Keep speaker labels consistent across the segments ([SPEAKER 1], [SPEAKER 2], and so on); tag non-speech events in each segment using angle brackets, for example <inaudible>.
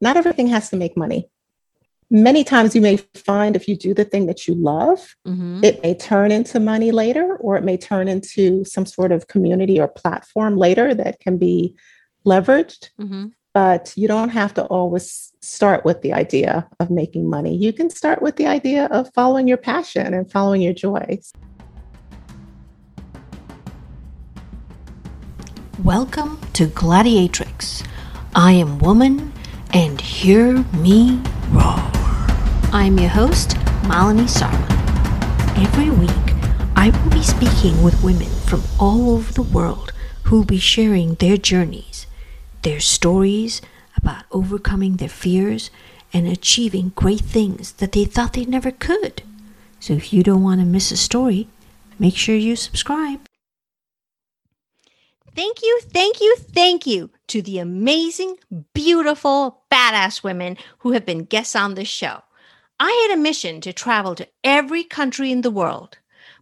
[SPEAKER 1] not everything has to make money. Many times you may find if you do the thing that you love, mm-hmm. it may turn into money later, or it may turn into some sort of community or platform later that can be leveraged. Mm-hmm. But you don't have to always start with the idea of making money. You can start with the idea of following your passion and following your joys.
[SPEAKER 2] Welcome to Gladiatrix. I am woman, and hear me roar. I'm your host, Malini Sarma. Every week, I will be speaking with women from all over the world who will be sharing their journeys, their stories about overcoming their fears and achieving great things that they thought they never could. So if you don't want to miss a story, make sure you subscribe. Thank you, thank you, thank you to the amazing, beautiful, badass women who have been guests on this show. I had a mission to travel to every country in the world.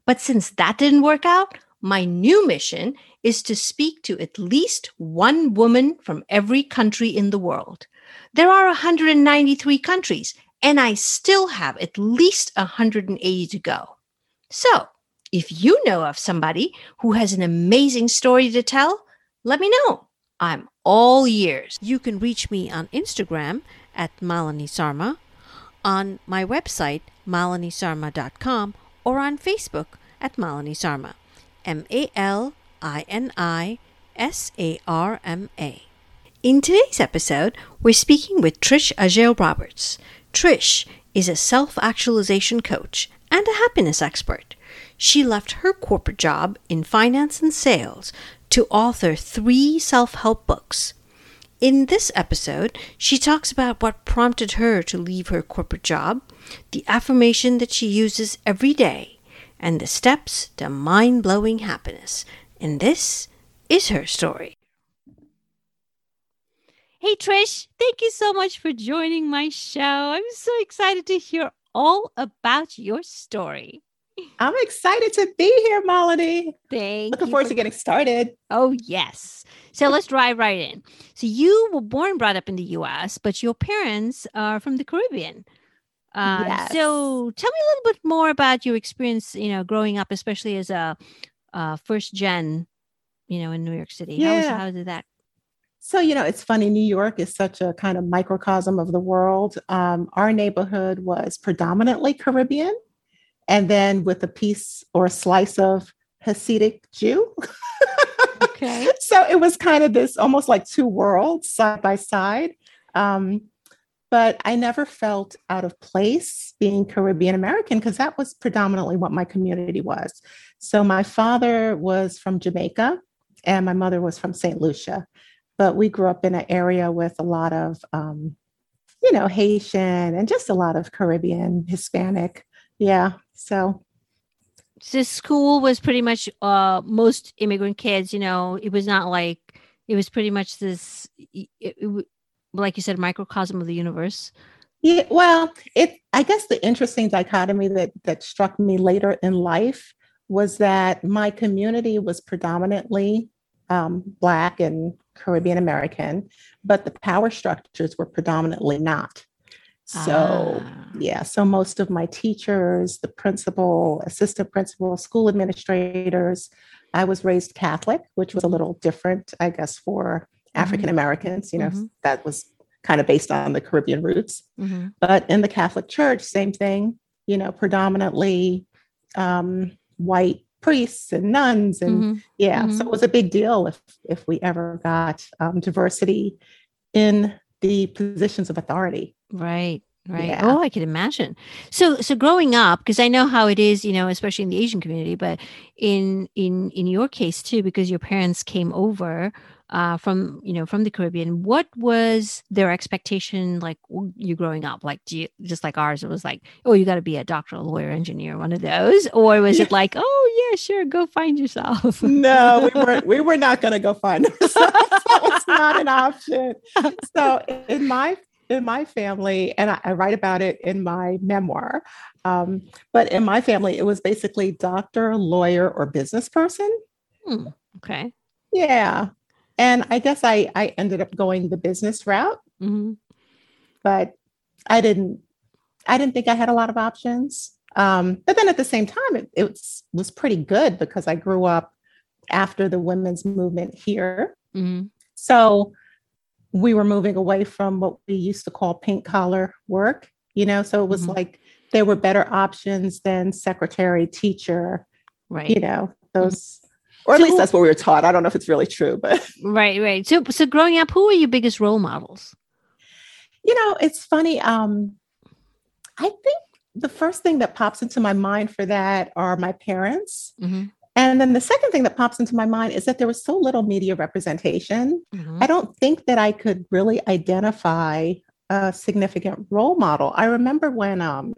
[SPEAKER 2] But since that didn't work out, my new mission is to speak to at least one woman from every country in the world. There are 193 countries, and I still have at least 180 to go. So, if you know of somebody who has an amazing story to tell, let me know. I'm all ears. You can reach me on Instagram at Malini Sarma, on my website, malinisarma.com, or on Facebook at Malini Sarma. M A L I N I S A R M A. In today's episode, we're speaking with Trish Ajel Roberts. Trish is a self actualization coach and a happiness expert. She left her corporate job in finance and sales to author three self help books. In this episode, she talks about what prompted her to leave her corporate job, the affirmation that she uses every day, and the steps to mind blowing happiness. And this is her story. Hey, Trish, thank you so much for joining my show. I'm so excited to hear all about your story.
[SPEAKER 1] I'm excited to be here, Malini.
[SPEAKER 2] Thank
[SPEAKER 1] Looking forward for... to getting started.
[SPEAKER 2] Oh, yes. So let's drive right in. So you were born brought up in the US, but your parents are from the Caribbean. Uh, yes. So tell me a little bit more about your experience, you know, growing up, especially as a uh, first gen, you know, in New York City. Yeah. How, was, how did that
[SPEAKER 1] so, you know, it's funny. New York is such a kind of microcosm of the world. Um, our neighborhood was predominantly Caribbean and then with a piece or a slice of Hasidic Jew.
[SPEAKER 2] okay. <laughs>
[SPEAKER 1] So it was kind of this almost like two worlds side by side. Um, but I never felt out of place being Caribbean American because that was predominantly what my community was. So my father was from Jamaica and my mother was from St. Lucia. But we grew up in an area with a lot of, um, you know, Haitian and just a lot of Caribbean, Hispanic yeah so
[SPEAKER 2] so school was pretty much uh most immigrant kids you know it was not like it was pretty much this it, it, like you said microcosm of the universe.
[SPEAKER 1] Yeah well it i guess the interesting dichotomy that that struck me later in life was that my community was predominantly um, black and caribbean american but the power structures were predominantly not so, ah. yeah, so most of my teachers, the principal, assistant principal, school administrators, I was raised Catholic, which was a little different, I guess, for African Americans. You know, mm-hmm. that was kind of based on the Caribbean roots. Mm-hmm. But in the Catholic Church, same thing, you know, predominantly um, white priests and nuns. And mm-hmm. yeah, so mm-hmm. it was a big deal if, if we ever got um, diversity in the positions of authority.
[SPEAKER 2] Right. Right. Yeah. Oh, I can imagine. So, so growing up, because I know how it is, you know, especially in the Asian community, but in in in your case too, because your parents came over uh, from you know from the Caribbean. What was their expectation like you growing up? Like, do you, just like ours, it was like, oh, you got to be a doctor, a lawyer, engineer, one of those, or was yeah. it <laughs> like, oh yeah, sure, go find yourself?
[SPEAKER 1] no, we weren't. <laughs> we were not going to go find ourselves. <laughs> not an option. So in my in my family, and I, I write about it in my memoir, um, but in my family, it was basically doctor, lawyer, or business person.
[SPEAKER 2] Hmm. Okay.
[SPEAKER 1] Yeah. And I guess I, I ended up going the business route. Mm-hmm. but I didn't I didn't think I had a lot of options. Um, but then at the same time, it, it was, was pretty good because I grew up after the women's movement here.
[SPEAKER 2] Mhm.
[SPEAKER 1] So we were moving away from what we used to call pink collar work, you know, so it was
[SPEAKER 2] Mhm.
[SPEAKER 1] like there were better options than secretary, teacher,
[SPEAKER 2] Right.
[SPEAKER 1] you know, those, or at
[SPEAKER 2] So
[SPEAKER 1] least
[SPEAKER 2] who-
[SPEAKER 1] that's what we were taught. I don't know if it's really true, but <laughs>
[SPEAKER 2] Right, right. So so growing up, who were your biggest role models?
[SPEAKER 1] you know, it's funny. Um, I think the first thing that pops into my mind for that are my parents.
[SPEAKER 2] Mhm.
[SPEAKER 1] And then the second thing that pops into my mind is that there was so little media representation.
[SPEAKER 2] Mhm.
[SPEAKER 1] I don't think that I could really identify a significant role model. I remember when um,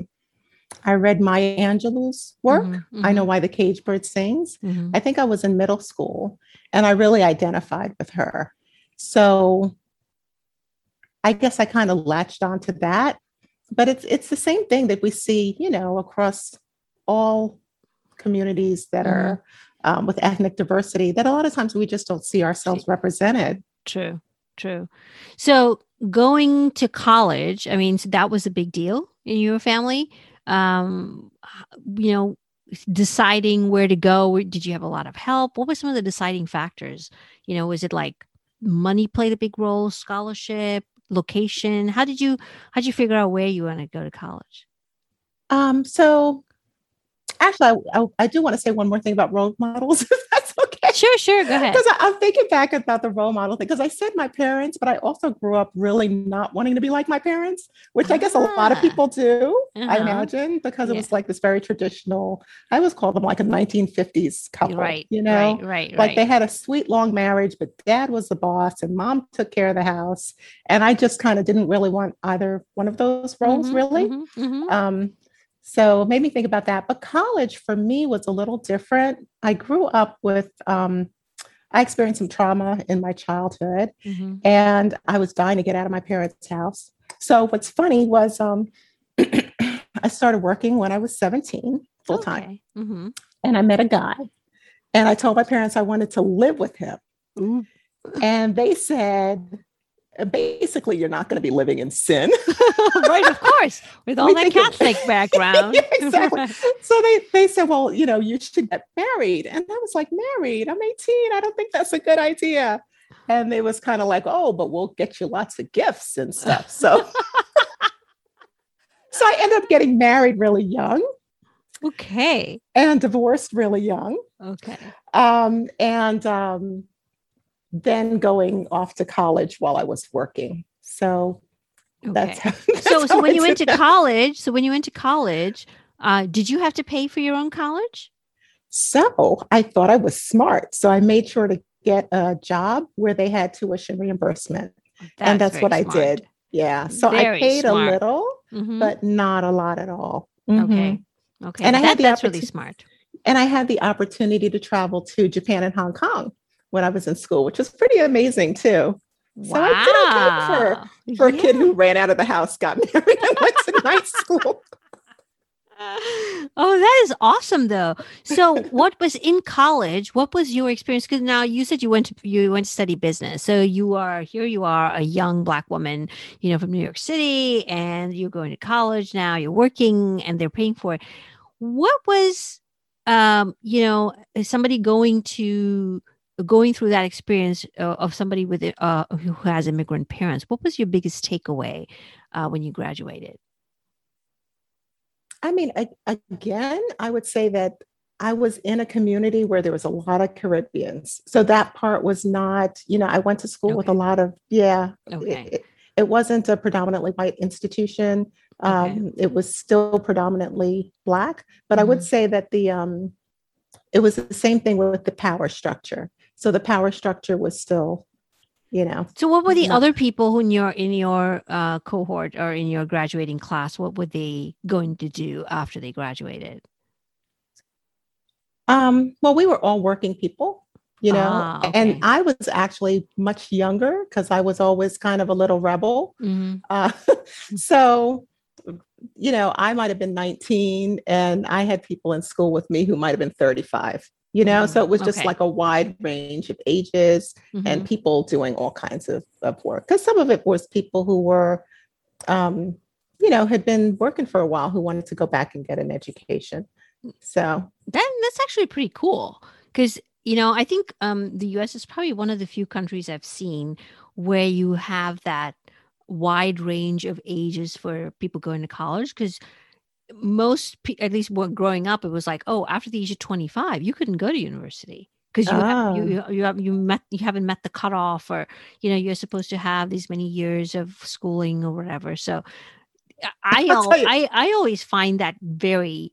[SPEAKER 1] I read Maya Angelou's work,
[SPEAKER 2] Mhm,
[SPEAKER 1] I Know Why the Cage Bird Sings.
[SPEAKER 2] mhm.
[SPEAKER 1] I think I was in middle school and I really identified with her. So I guess I kind of latched onto that. But it's it's the same thing that we see, you know, across all communities that are um, with ethnic diversity. That a lot of times we just don't see ourselves represented.
[SPEAKER 2] True, true. So going to college, I mean, so that was a big deal in your family. Um, you know, deciding where to go. Did you have a lot of help? What were some of the deciding factors? You know, was it like money played a big role, scholarship, location? How did you how did you figure out where you want to go to college?
[SPEAKER 1] Um, so actually, I, I, I do want to say one more thing about role models. <laughs> if That's okay.
[SPEAKER 2] Sure, sure. Go ahead.
[SPEAKER 1] Because I'm thinking back about the role model thing, because I said my parents, but I also grew up really not wanting to be like my parents, which I guess a lot of
[SPEAKER 2] Ah.
[SPEAKER 1] people do, I
[SPEAKER 2] Uh-huh.
[SPEAKER 1] imagine, because it
[SPEAKER 2] Yeah.
[SPEAKER 1] was like this very traditional, I always call them like a 1950s couple,
[SPEAKER 2] Right,
[SPEAKER 1] you know?
[SPEAKER 2] right, right,
[SPEAKER 1] Like
[SPEAKER 2] right.
[SPEAKER 1] they had a sweet long marriage, but dad was the boss and mom took care of the house. And I just kind of didn't really want either one of those roles,
[SPEAKER 2] Mhm,
[SPEAKER 1] really.
[SPEAKER 2] mhm, mhm.
[SPEAKER 1] Um, so it made me think about that. But college for me was a little different. I grew up with, um, I experienced some trauma in my childhood
[SPEAKER 2] Mhm.
[SPEAKER 1] and I was dying to get out of my parents' house. So what's funny was um, <clears throat> I started working when I was 17 full time
[SPEAKER 2] Okay. Mhm.
[SPEAKER 1] and I met a guy and I told my parents I wanted to live with him.
[SPEAKER 2] Ooh.
[SPEAKER 1] And they said, basically, you're not going to be living in sin. <laughs>
[SPEAKER 2] right, of course, with all
[SPEAKER 1] We
[SPEAKER 2] that
[SPEAKER 1] think it- <laughs>
[SPEAKER 2] Catholic background.
[SPEAKER 1] Yeah, exactly. so they they said, well, you know, you should get married. And I was like, married? I'm 18. I don't think that's a good idea. And they was kind of like, oh, but we'll get you lots of gifts and stuff. <laughs> So so I ended up getting married really young
[SPEAKER 2] okay,
[SPEAKER 1] and divorced really young.
[SPEAKER 2] okay,
[SPEAKER 1] Um, and um, then going off to college while I was working. So that's how, <laughs> that's
[SPEAKER 2] So, so when you went to college, so when you went to college, uh, did you have to pay for your own college?
[SPEAKER 1] So I thought I was smart. So I made sure to get a job where they had tuition reimbursement. and that's
[SPEAKER 2] very
[SPEAKER 1] what I did. Yeah. So I paid
[SPEAKER 2] smart.
[SPEAKER 1] a little,
[SPEAKER 2] Mhm.
[SPEAKER 1] but not a lot at all. Mhm.
[SPEAKER 2] Okay, okay,
[SPEAKER 1] And I
[SPEAKER 2] that,
[SPEAKER 1] had the
[SPEAKER 2] that's really smart.
[SPEAKER 1] And I had the opportunity to travel to Japan and Hong Kong when I was in school, which was pretty amazing too. So I did okay
[SPEAKER 2] wow,
[SPEAKER 1] For a kid who ran out of the house, got married, and went to <laughs> night school.
[SPEAKER 2] Oh, that is awesome though. So what was in college? What was your experience? Because now you said you went to you went to study business. So you are here you are a young black woman, you know, from New York City, and you're going to college now, you're working and they're paying for it. What was um, you know, is somebody going to going through that experience uh, of somebody with uh, who has immigrant parents? What was your biggest takeaway uh, when you graduated?
[SPEAKER 1] I mean, a- again, I would say that I was in a community where there was a lot of Caribbeans. So that part was not, you know, I went to school with a lot of, yeah, it-
[SPEAKER 2] Okay.
[SPEAKER 1] it, it wasn't a predominantly white institution. Um, It was still predominantly Black, but I would
[SPEAKER 2] Mhm.
[SPEAKER 1] say that the, um, it was the same thing with the power structure. So the power structure was still, you know,
[SPEAKER 2] So, what were the
[SPEAKER 1] No.
[SPEAKER 2] other people who in your in your uh, cohort or in your graduating class? What were they going to do after they graduated?
[SPEAKER 1] Um, well, we were all working people, you know,
[SPEAKER 2] Ah, okay.
[SPEAKER 1] and I was actually much younger because I was always kind of a little rebel.
[SPEAKER 2] Mhm.
[SPEAKER 1] Uh, <laughs> so, you know, I might have been 19 and I had people in school with me who might have been 35, you know, so it was just
[SPEAKER 2] Okay.
[SPEAKER 1] like a wide range of ages and
[SPEAKER 2] Mhm.
[SPEAKER 1] people doing all kinds of, of work. Because some of it was people who were um, you know, had been working for a while who wanted to go back and get an education. So
[SPEAKER 2] that that's actually pretty cool because you know I think um, the U.S. is probably one of the few countries I've seen where you have that wide range of ages for people going to college because most at least when growing up it was like oh after the age of 25 you couldn't go to university because you, have, you, you you have you met you haven't met the cutoff or you know you're supposed to have these many years of schooling or whatever. So I I, <laughs> I always find that very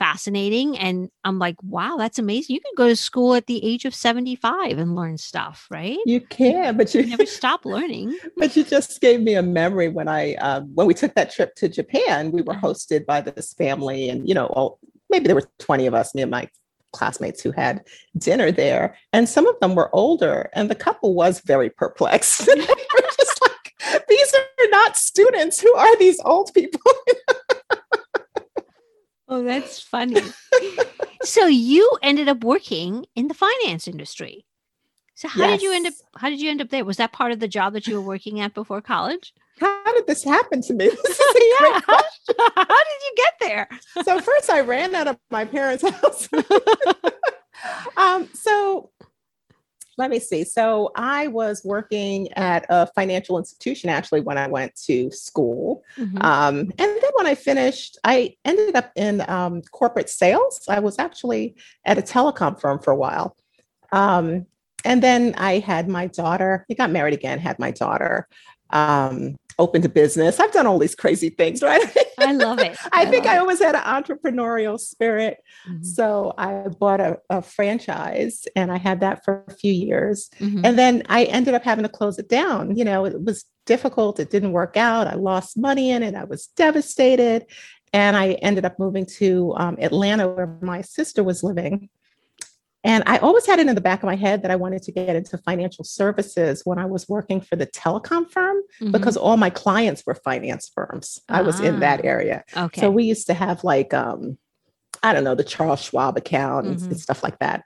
[SPEAKER 2] fascinating. And I'm like, wow, that's amazing. You can go to school at the age of 75 and learn stuff, right?
[SPEAKER 1] You can, but you,
[SPEAKER 2] you never <laughs> stop learning.
[SPEAKER 1] But you just gave me a memory when I, uh, when we took that trip to Japan, we were mm-hmm. hosted by this family and, you know, all, maybe there were 20 of us, me and my classmates who had dinner there. And some of them were older and the couple was very perplexed. <laughs> they were just <laughs> like, these are not students. Who are these old people?
[SPEAKER 2] Oh, that's <laughs> funny. so you ended up working in the finance industry. So how yes. did you end up how did you end up there? Was that part of the job that you were working at before college?
[SPEAKER 1] How did this happen to me? <laughs> This <laughs>
[SPEAKER 2] yeah. How, how, did you get there?
[SPEAKER 1] so first I ran out of my parents' house. um, so let me see. So I was working at a financial institution actually when I went to school. Mm-hmm. Um, and then when I finished, I ended up in um, corporate sales. I was actually at a telecom firm for a while. Um, and then I had my daughter, I got married again, had my daughter. Um, opened a business. I've done all these crazy things, right?
[SPEAKER 2] I love it. <laughs>
[SPEAKER 1] I, I think I always had an entrepreneurial spirit. Mm-hmm. So I bought a, a, franchise and I had that for a few years. Mm-hmm. And then I ended up having to close it down. You know, it was difficult. It didn't work out. I lost money in it. I was devastated. And I ended up moving to um, Atlanta where my sister was living. And I always had it in the back of my head that I wanted to get into financial services when I was working for the telecom firm mm-hmm. because all my clients were finance firms. I was in that ah, area. Okay. So we used to have like, um, I don't know, the Charles Schwab account mm-hmm. and, stuff like that.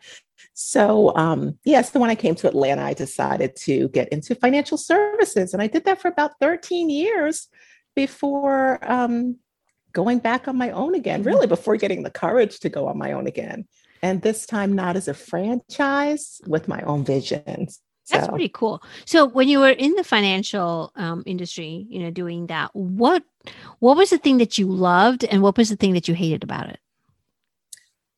[SPEAKER 1] So, um, yes, yeah, so when I came to Atlanta, I decided to get into financial services. And I did that for about 13 years before um, going back on my own again, really, before getting the courage to go on my own again and this time not as a franchise with my own visions.
[SPEAKER 2] So. That's pretty cool. So when you were in the financial um, industry, you know, doing that, what what was the thing that you loved, and what was the thing that you hated about it?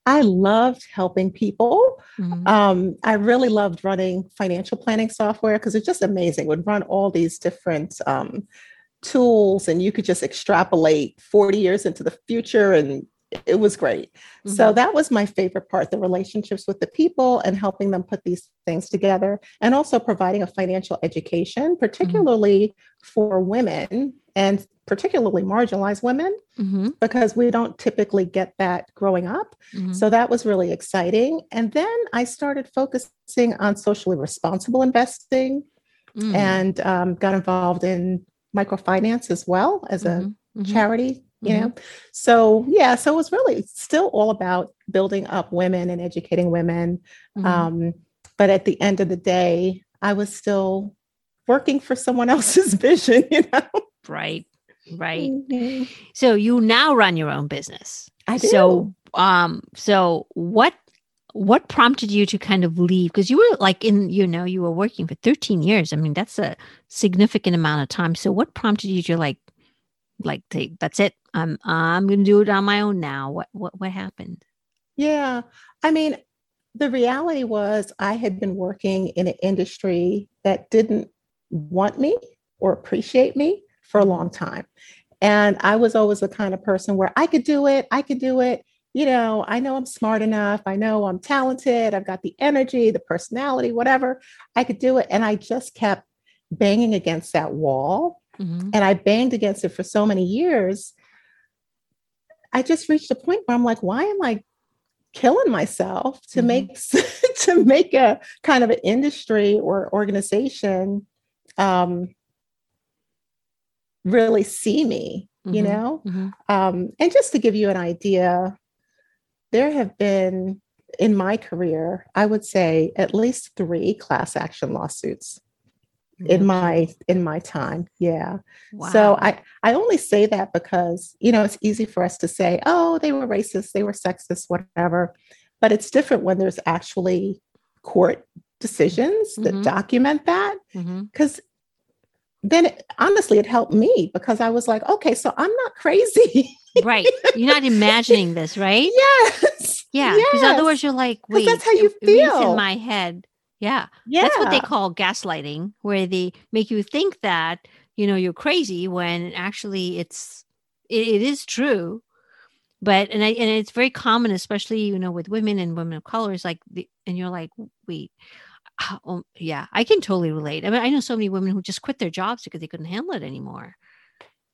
[SPEAKER 1] I loved helping people. Mm-hmm. Um, I really loved running financial planning software because it's just amazing. It would run all these different um, tools, and you could just extrapolate 40 years into the future and it was great. Mm-hmm. So that was my favorite part the relationships with the people and helping them put these things together, and also providing a financial education, mm-hmm. particularly mm-hmm. for women and particularly marginalized women, mm-hmm. because we don't typically get that growing up. Mm-hmm. So that was really exciting. And then I started focusing on socially responsible investing mm. and um, got involved in microfinance as well as a mm-hmm. charity you mm-hmm. know so yeah so it was really still all about building up women and educating women mm-hmm. um, but at the end of the day i was still working for someone <laughs> else's vision you know
[SPEAKER 2] right right mm-hmm. so you now run your own business
[SPEAKER 1] i do.
[SPEAKER 2] so um so what what prompted you to kind of leave because you were like in you know you were working for 13 years i mean that's a significant amount of time so what prompted you to like like that's it. I'm i'm gonna do it on my own now. What what what happened?
[SPEAKER 1] Yeah. I mean the reality was i had been working in an industry that didn't want me or appreciate me for a long time. And i was always the kind of person where i could do it i could do it. You know i know i'm smart enough. I know i'm talented. I've got the energy the personality whatever. I could do it. And i just kept banging against that wall mm-hmm. and I banged against it for so many years. I just reached a point where I'm like, why am I killing myself to mm-hmm. make <laughs> to make a kind of an industry or organization um, really see me, mm-hmm. you know? Mm-hmm. Um, and just to give you an idea, there have been in my career, I would say at least three class action lawsuits in my in my time yeah wow. so i i only say that because you know it's easy for us to say oh they were racist they were sexist whatever but it's different when there's actually court decisions that mm-hmm. document that because mm-hmm. then it, honestly it helped me because i was like okay so i'm not crazy
[SPEAKER 2] right you're not imagining this right <laughs>
[SPEAKER 1] yes
[SPEAKER 2] yeah because yes. otherwise you're like wait
[SPEAKER 1] that's how you feel
[SPEAKER 2] in my head yeah.
[SPEAKER 1] Yeah.
[SPEAKER 2] That's what they call gaslighting, where they make you think that, you know, you're crazy when actually it's it, it is true. But and I, and it's very common, especially, you know, with women and women of colors, like the, and you're like, wait, oh, yeah, I can totally relate. I mean, I know so many women who just quit their jobs because they couldn't handle it anymore.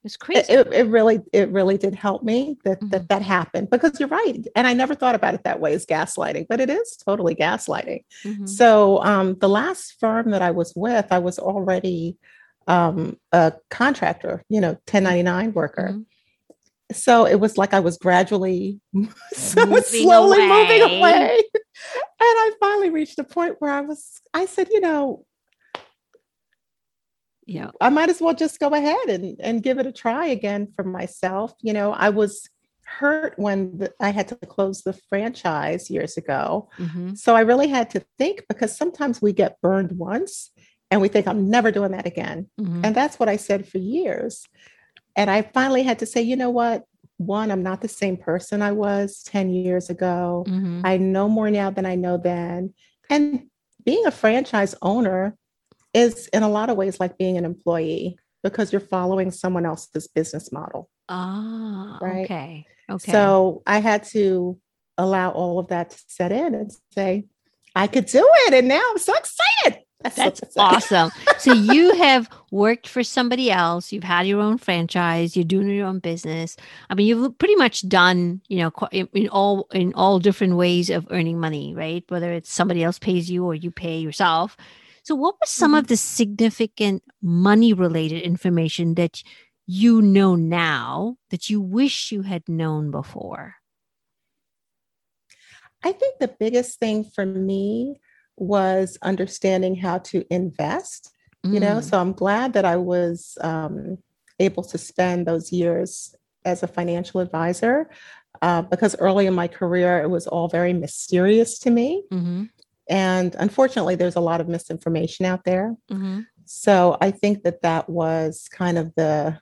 [SPEAKER 2] It's crazy.
[SPEAKER 1] It, it, really, it really did help me that mm-hmm. that that happened because you're right, and I never thought about it that way as gaslighting, but it is totally gaslighting. Mm-hmm. So um, the last firm that I was with, I was already um, a contractor, you know, 1099 worker. Mm-hmm. So it was like I was gradually, <laughs> so moving slowly away. moving away, <laughs> and I finally reached a point where I was. I said, you know,
[SPEAKER 2] yeah.
[SPEAKER 1] I might as well just go ahead and and give it a try again for myself. You know i was hurt when the, i had to close the franchise years ago. Mm-hmm. so i really had to think because sometimes we get burned once and we think i'm never doing that again. Mm-hmm. and that's what i said for years. And i finally had to say you know what? One i'm not the same person i was 10 years ago. Mm-hmm. i know more now than i know then. And being a franchise owner is in a lot of ways like being an employee because you're following someone else's business model.
[SPEAKER 2] Ah, right. Okay. Okay.
[SPEAKER 1] So I had to allow all of that to set in and say, I could do it. And now I'm so excited.
[SPEAKER 2] That's, That's awesome. so you <laughs> have worked for somebody else. You've had your own franchise. You're doing your own business. I mean, you've pretty much done, you know, in all in all different ways of earning money, right? Whether it's somebody else pays you or you pay yourself. So, what was some mm-hmm. of the significant money related information that you know now that you wish you had known before?
[SPEAKER 1] I think the biggest thing for me was understanding how to invest, mm. you know. Mm. So, I'm glad that I was um, able to spend those years as a financial advisor. Uh, because early in my career, it was all very mysterious to me. Mm-hmm. And unfortunately, there's a lot of misinformation out there. Mm-hmm. So I think that that was kind of the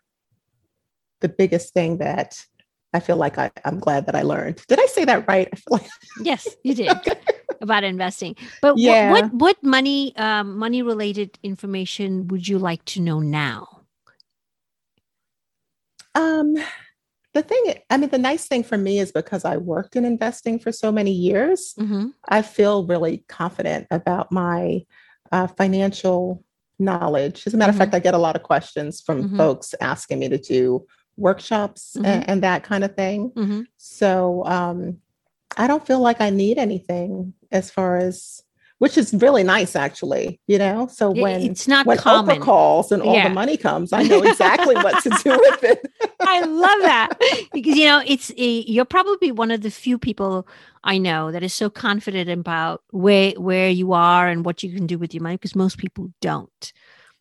[SPEAKER 1] the biggest thing that I feel like I, am glad that I learned. Did I say that right? I feel
[SPEAKER 2] like <laughs> yes, you did okay. about investing. But yeah. what, what what money um, money related information would you like to know now?
[SPEAKER 1] Um, the thing i mean the nice thing for me is because i worked in investing for so many years mm-hmm. i feel really confident about my uh, financial knowledge as a matter mm-hmm. of fact i get a lot of questions from mm-hmm. folks asking me to do workshops and, mm-hmm. and, that kind of thing mm-hmm. so um, i don't feel like i need anything as far as which is really nice actually you know? So when
[SPEAKER 2] it's not
[SPEAKER 1] when
[SPEAKER 2] common.
[SPEAKER 1] Oprah calls and all yeah. the money comes i know exactly what to do <laughs> with it.
[SPEAKER 2] I love that <laughs> because you know it's a, you're probably one of the few people i know that is so confident about where where you are and what you can do with your money because most people don't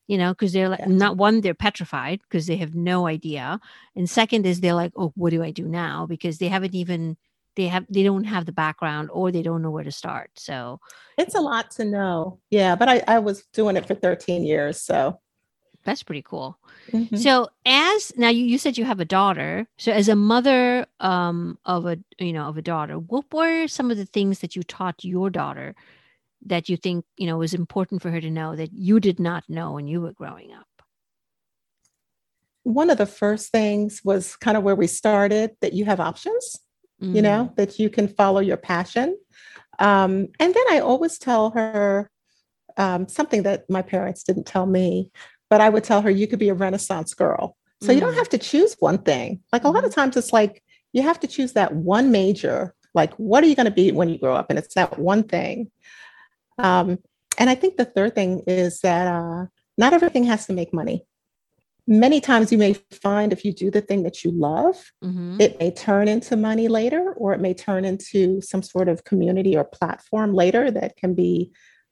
[SPEAKER 2] you know? Because they're like not one they're petrified because they have no idea and second is they're like oh what do i do now? because they haven't even they have they don't have the background or they don't know where to start so
[SPEAKER 1] it's a lot to know. Yeah but i, I was doing it for 13 years so.
[SPEAKER 2] That's pretty cool. Mm-hmm. so as now you, you said you have a daughter so as a mother um of a you know of a daughter what were some of the things that you taught your daughter that you think you know was important for her to know that you did not know when you were growing up?
[SPEAKER 1] One of the first things was kind of where we started that you have options mm. you know, mm. that you can follow your passion. Um, and then I always tell her um, something that my parents didn't tell me, but I would tell her, you could be a Renaissance girl. So mm. you don't mm. have to choose one thing. Like a lot of mm-hmm. times it's like you have to choose that one major. Like, what are you going to be when you grow up? And it's that one thing. Um, and I think the third thing is that uh, not everything has to make money many times you may find if you do the thing that you love, mm-hmm. it may turn into money later, or it may turn into some sort of community or platform later that can be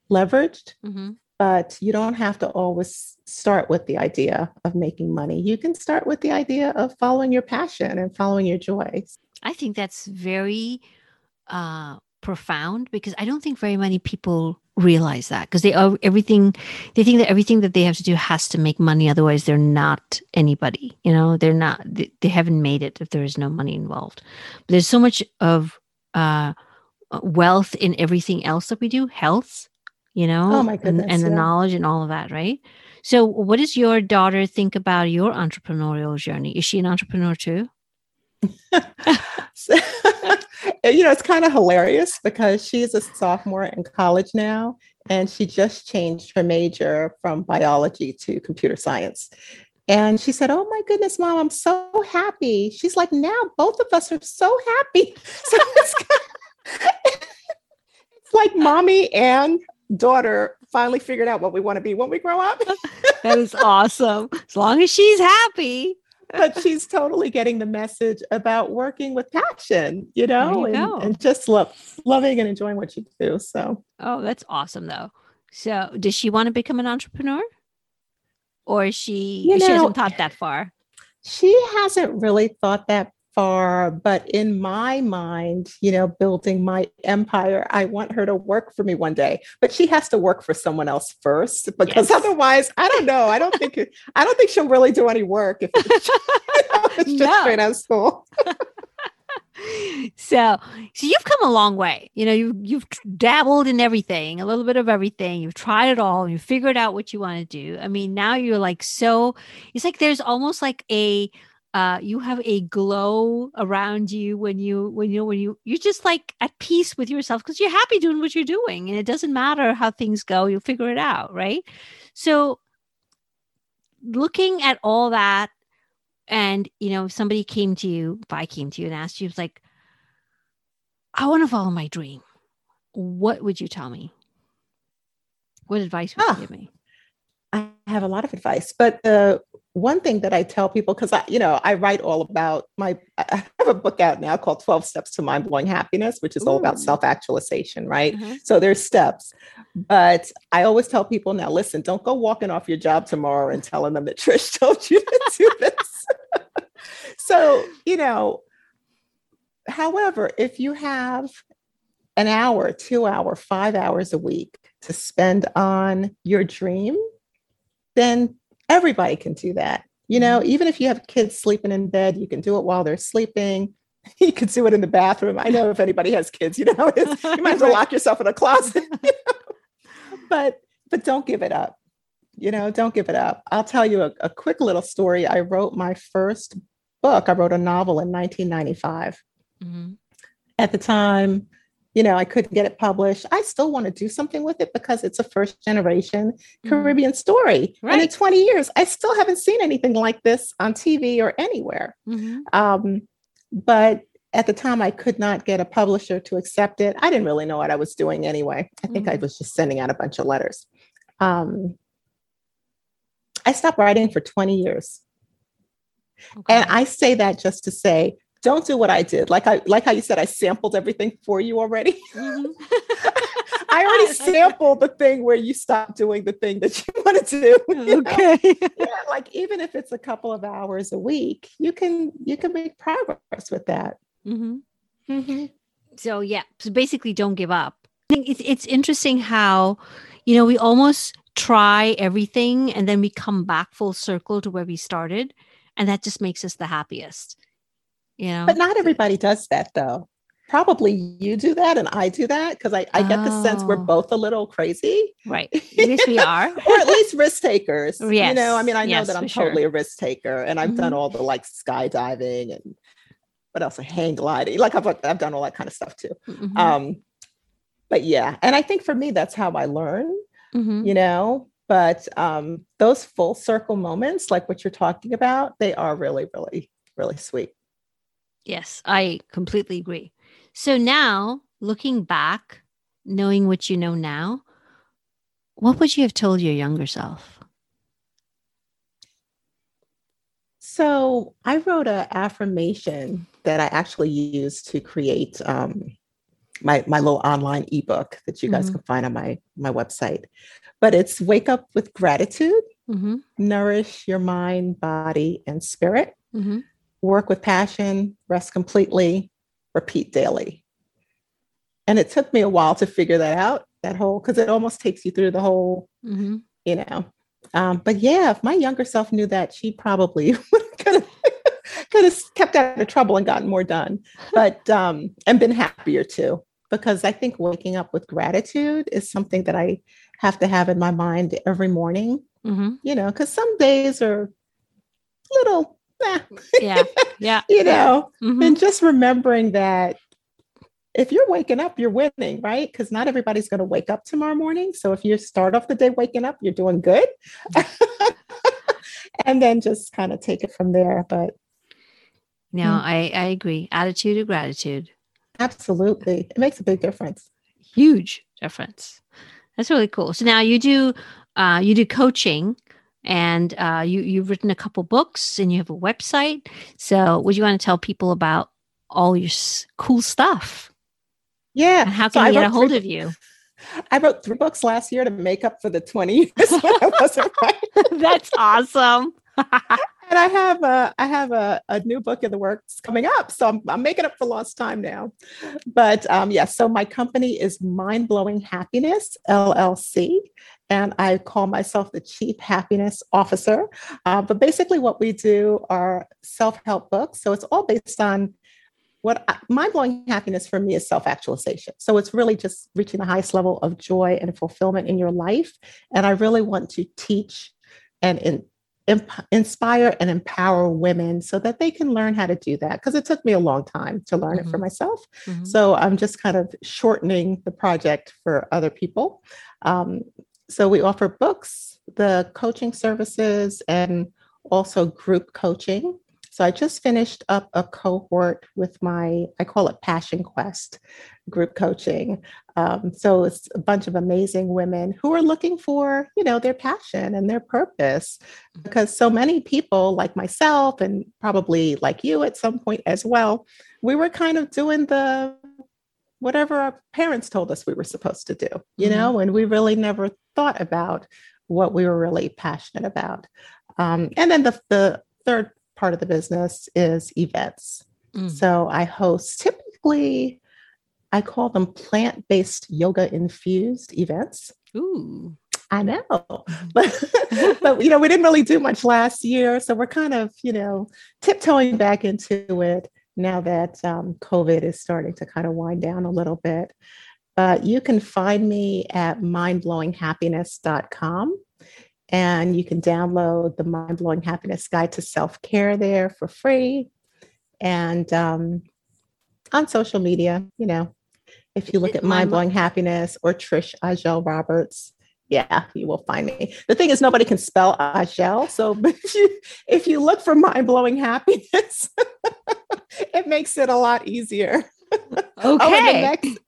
[SPEAKER 1] leveraged. Mm-hmm. but you don't have to always start with the idea of making money. You can start with the idea of following your passion and following your joys.
[SPEAKER 2] I think that's very uh, profound because I don't think very many people realize that because they are everything they think that everything that they have to do has to make money otherwise they're not anybody you know? They're not they, they haven't made it if there is no money involved. But there's so much of uh wealth in everything else that we do health you know?
[SPEAKER 1] Oh my goodness,
[SPEAKER 2] and, and the
[SPEAKER 1] yeah.
[SPEAKER 2] knowledge and all of that right? So what does your daughter think about your entrepreneurial journey? Is she an entrepreneur too <laughs>
[SPEAKER 1] you know, it's kind of hilarious because she's a sophomore in college now, and she just changed her major from biology to computer science. And she said, Oh my goodness, mom, I'm so happy. She's like, Now both of us are so happy. <laughs> So it's, it's like mommy and daughter finally figured out what we want to be when we grow up. <laughs>
[SPEAKER 2] that is awesome as long as she's happy
[SPEAKER 1] but she's totally getting the message about working with passion, you know,
[SPEAKER 2] you
[SPEAKER 1] and, and just love loving and enjoying what you do. So
[SPEAKER 2] Oh, that's awesome though. So does she want to become an entrepreneur? Or is she
[SPEAKER 1] You
[SPEAKER 2] she
[SPEAKER 1] know-
[SPEAKER 2] hasn't thought that far?
[SPEAKER 1] she hasn't really thought that far, but in my mind, you know, building my empire, I want her to work for me one day. But she has to work for someone else first because
[SPEAKER 2] Yes.
[SPEAKER 1] otherwise, I don't know. I don't think I don't think she'll really do any work if it's, <laughs> <laughs> it's just
[SPEAKER 2] No.
[SPEAKER 1] straight out of school. <laughs>
[SPEAKER 2] so so you've come a long way. You know, you you've dabbled in everything, a little bit of everything. You've tried it all. You figured out what you want to do. I mean, now you're like so it's like there's almost like a uh, you have a glow around you when you when you when you you're just like at peace with yourself because you're happy doing what you're doing and it doesn't matter how things go you'll figure it out right? So looking at all that and you know if somebody came to you if i came to you and asked you it's like i want to follow my dream what would you tell me? What advice would
[SPEAKER 1] Ah.
[SPEAKER 2] you give me?
[SPEAKER 1] I have a lot of advice, but the one thing that I tell people, because I, you know, I write all about my, I have a book out now called 12 Steps to Mind Blowing Happiness, which is all about self actualization, right?
[SPEAKER 2] Uh-huh.
[SPEAKER 1] So there's steps. But I always tell people now, listen, don't go walking off your job tomorrow and telling them that Trish <laughs> told you to do this. so, you know, however, if you have an hour, two hour, five hours a week to spend on your dream, then everybody can do that. You know, even if you have kids sleeping in bed, you can do it while they're sleeping. <laughs> You can do it in the bathroom. I know if anybody has kids, you know, you might as well <laughs> lock yourself in a closet. <laughs> you know? But but don't give it up. You know, don't give it up. I'll tell you a, a quick little story. I wrote my first book. I wrote a novel in 1995
[SPEAKER 2] Mhm.
[SPEAKER 1] at the time you know i couldn't get it published i still want to do something with it because it's a first generation
[SPEAKER 2] Mhm.
[SPEAKER 1] caribbean story Right. and in 20 years i still haven't seen anything like this on tv or anywhere
[SPEAKER 2] Mhm.
[SPEAKER 1] um, but at the time i could not get a publisher to accept it i didn't really know what i was doing anyway i think i
[SPEAKER 2] Mhm.
[SPEAKER 1] was just sending out a bunch of letters um, i stopped writing for 20 years and I say that just to say, don't do what I did. Like I like how you said I sampled everything for you already. <laughs>
[SPEAKER 2] Mhm. <laughs>
[SPEAKER 1] I already <laughs> sampled the thing where you stop doing the thing that you want to do. you know?
[SPEAKER 2] okay
[SPEAKER 1] Yeah, like even if it's a couple of hours a week, you can you can make progress with that.
[SPEAKER 2] Mhm.
[SPEAKER 1] Mm-hmm.
[SPEAKER 2] so yeah so basically don't give up i think it's, it's interesting how you know we almost try everything and then we come back full circle to where we started and that just makes us the happiest you know
[SPEAKER 1] But not everybody does that though. Probably you do that and I do that because I, I get the sense we're
[SPEAKER 2] Oh.
[SPEAKER 1] both a little crazy.
[SPEAKER 2] right <laughs> yes we are
[SPEAKER 1] or at least risk takers. You know, I mean, I know that I'm
[SPEAKER 2] for sure.
[SPEAKER 1] totally a risk taker and I've done
[SPEAKER 2] Mhm.
[SPEAKER 1] all the like skydiving and what else? Hang gliding. Like I've, I've done all that kind of stuff too.
[SPEAKER 2] Mhm.
[SPEAKER 1] Um, but yeah, and I think for me, that's how I learn,
[SPEAKER 2] Mhm.
[SPEAKER 1] you know, but um, those full circle moments, like what you're talking about, they are really, really, really sweet.
[SPEAKER 2] Yes i completely agree so now looking back knowing what you know now what would you have told your younger self
[SPEAKER 1] So I wrote an affirmation that I actually used to create um, my my little online ebook that you guys
[SPEAKER 2] Mhm.
[SPEAKER 1] can find on my my website. But it's wake up with gratitude,
[SPEAKER 2] Mm-hmm.
[SPEAKER 1] nourish your mind, body, and spirit.
[SPEAKER 2] Mm-hmm.
[SPEAKER 1] Work with passion, rest completely, repeat daily. And it took me a while to figure that out. That whole because it almost takes you through the whole
[SPEAKER 2] Mm-hmm.
[SPEAKER 1] you know. Um, but yeah, if my younger self knew that, she probably <laughs> could have could have kept out of trouble and gotten more done. But um, and been happier too, because I think waking up with gratitude is something that I have to have in my mind every morning.
[SPEAKER 2] Mm-hmm.
[SPEAKER 1] You know, because some days are little,
[SPEAKER 2] Yeah. Yeah. <laughs>
[SPEAKER 1] you know,
[SPEAKER 2] Mhm.
[SPEAKER 1] and just remembering that if you're waking up, you're winning, right? Because not everybody's going to wake up tomorrow morning. So if you start off the day waking up, you're doing good. <laughs> and then just kind of take it from there. But
[SPEAKER 2] No,
[SPEAKER 1] Mm.
[SPEAKER 2] I, I agree. Attitude of gratitude.
[SPEAKER 1] absolutely, it makes a big difference.
[SPEAKER 2] Huge difference. That's really cool. So now you do uh, you do coaching and uh, you you've written a couple books and you have a website. So would you want to tell people about all your s- cool stuff
[SPEAKER 1] Yeah.
[SPEAKER 2] and how
[SPEAKER 1] So
[SPEAKER 2] can
[SPEAKER 1] I
[SPEAKER 2] get a hold
[SPEAKER 1] three-
[SPEAKER 2] of you? <laughs>
[SPEAKER 1] I wrote three books last year to make up for the 20 years <laughs> when I wasn't writing. <laughs>
[SPEAKER 2] That's awesome.
[SPEAKER 1] And I have a I have a, a new book in the works coming up. So I'm, I'm making up for lost time now. But um, yes, so my company is Mind Blowing Happiness LLC. And I call myself the Chief Happiness Officer. Uh, but basically, what we do are self help books. So it's all based on what mind blowing happiness for me is self actualization. So it's really just reaching the highest level of joy and fulfillment in your life. And I really want to teach and in, imp- inspire and empower women so that they can learn how to do that. Because it took me a long time to learn it for
[SPEAKER 2] Mhm.
[SPEAKER 1] myself.
[SPEAKER 2] Mhm.
[SPEAKER 1] So I'm just kind of shortening the project for other people. Um, so we offer books, the coaching services, and also group coaching. So I just finished up a cohort with my, I call it Passion Quest group coaching. Um, so it's a bunch of amazing women who are looking for, you know, their passion and their purpose. Because so many people, like myself, and probably like you at some point as well, we were kind of doing the whatever our parents told us we were supposed to do, you
[SPEAKER 2] Mhm.
[SPEAKER 1] know, and we really never thought about what we were really passionate about. Um, and then the, the third part of the business is events.
[SPEAKER 2] Mm.
[SPEAKER 1] So I host typically, I call them plant based yoga infused events.
[SPEAKER 2] Ooh.
[SPEAKER 1] I know, <laughs> but but you know, we didn't really do much last year, so we're kind of you know tiptoeing back into it now that um, COVID is starting to kind of wind down a little bit. But you can find me at mindblowinghappiness.com and you can download the Mind Blowing Happiness Guide to Self Care there for free. And um, on social media, you know, if you look at Mind Blowing Happiness or Trish Ajel Roberts, yeah, you will find me. The thing is, nobody can spell Ajel. So <laughs> if you, if you look for Mind Blowing Happiness, <laughs> it makes it a lot easier. <laughs> Oh,
[SPEAKER 2] Okay.
[SPEAKER 1] the next,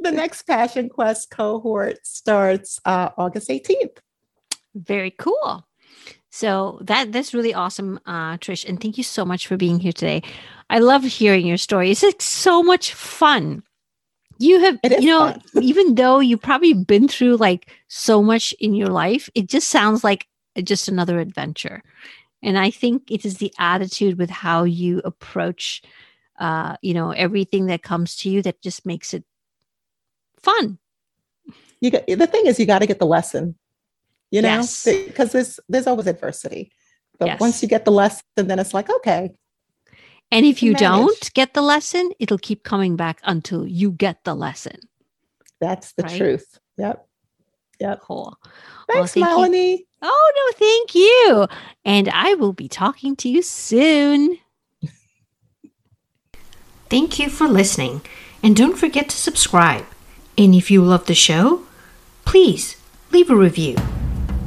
[SPEAKER 1] the next Passion Quest cohort starts uh, August 18th.
[SPEAKER 2] Very cool. So that that's really awesome, uh, Trish, and thank you so much for being here today. I love hearing your story. It's like so much fun. You have, you know, <laughs> even though you've probably been through like so much in your life, it just sounds like just another adventure. And I think it is the attitude with how you approach, uh, you know, everything that comes to you that just makes it fun.
[SPEAKER 1] You got, the thing is, you got to get the lesson, you know,
[SPEAKER 2] Yes.
[SPEAKER 1] because there's there's always adversity. But
[SPEAKER 2] Yes.
[SPEAKER 1] once you get the lesson, then it's like, okay,
[SPEAKER 2] And if you
[SPEAKER 1] manage.
[SPEAKER 2] don't get the lesson, it'll keep coming back until you get the lesson.
[SPEAKER 1] that's the
[SPEAKER 2] Right.
[SPEAKER 1] truth. Yep. Yep.
[SPEAKER 2] Cool.
[SPEAKER 1] Thanks,
[SPEAKER 2] thank you.
[SPEAKER 1] Melanie.
[SPEAKER 2] Oh, no, thank you. And I will be talking to you soon. <laughs> Thank you for listening. And don't forget to subscribe. And if you love the show, please leave a review.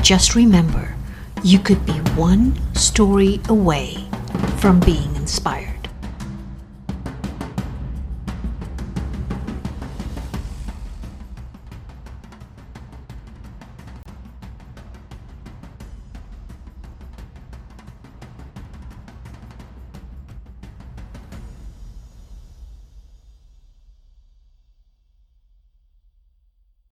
[SPEAKER 2] Just remember, you could be one story away from being inspired.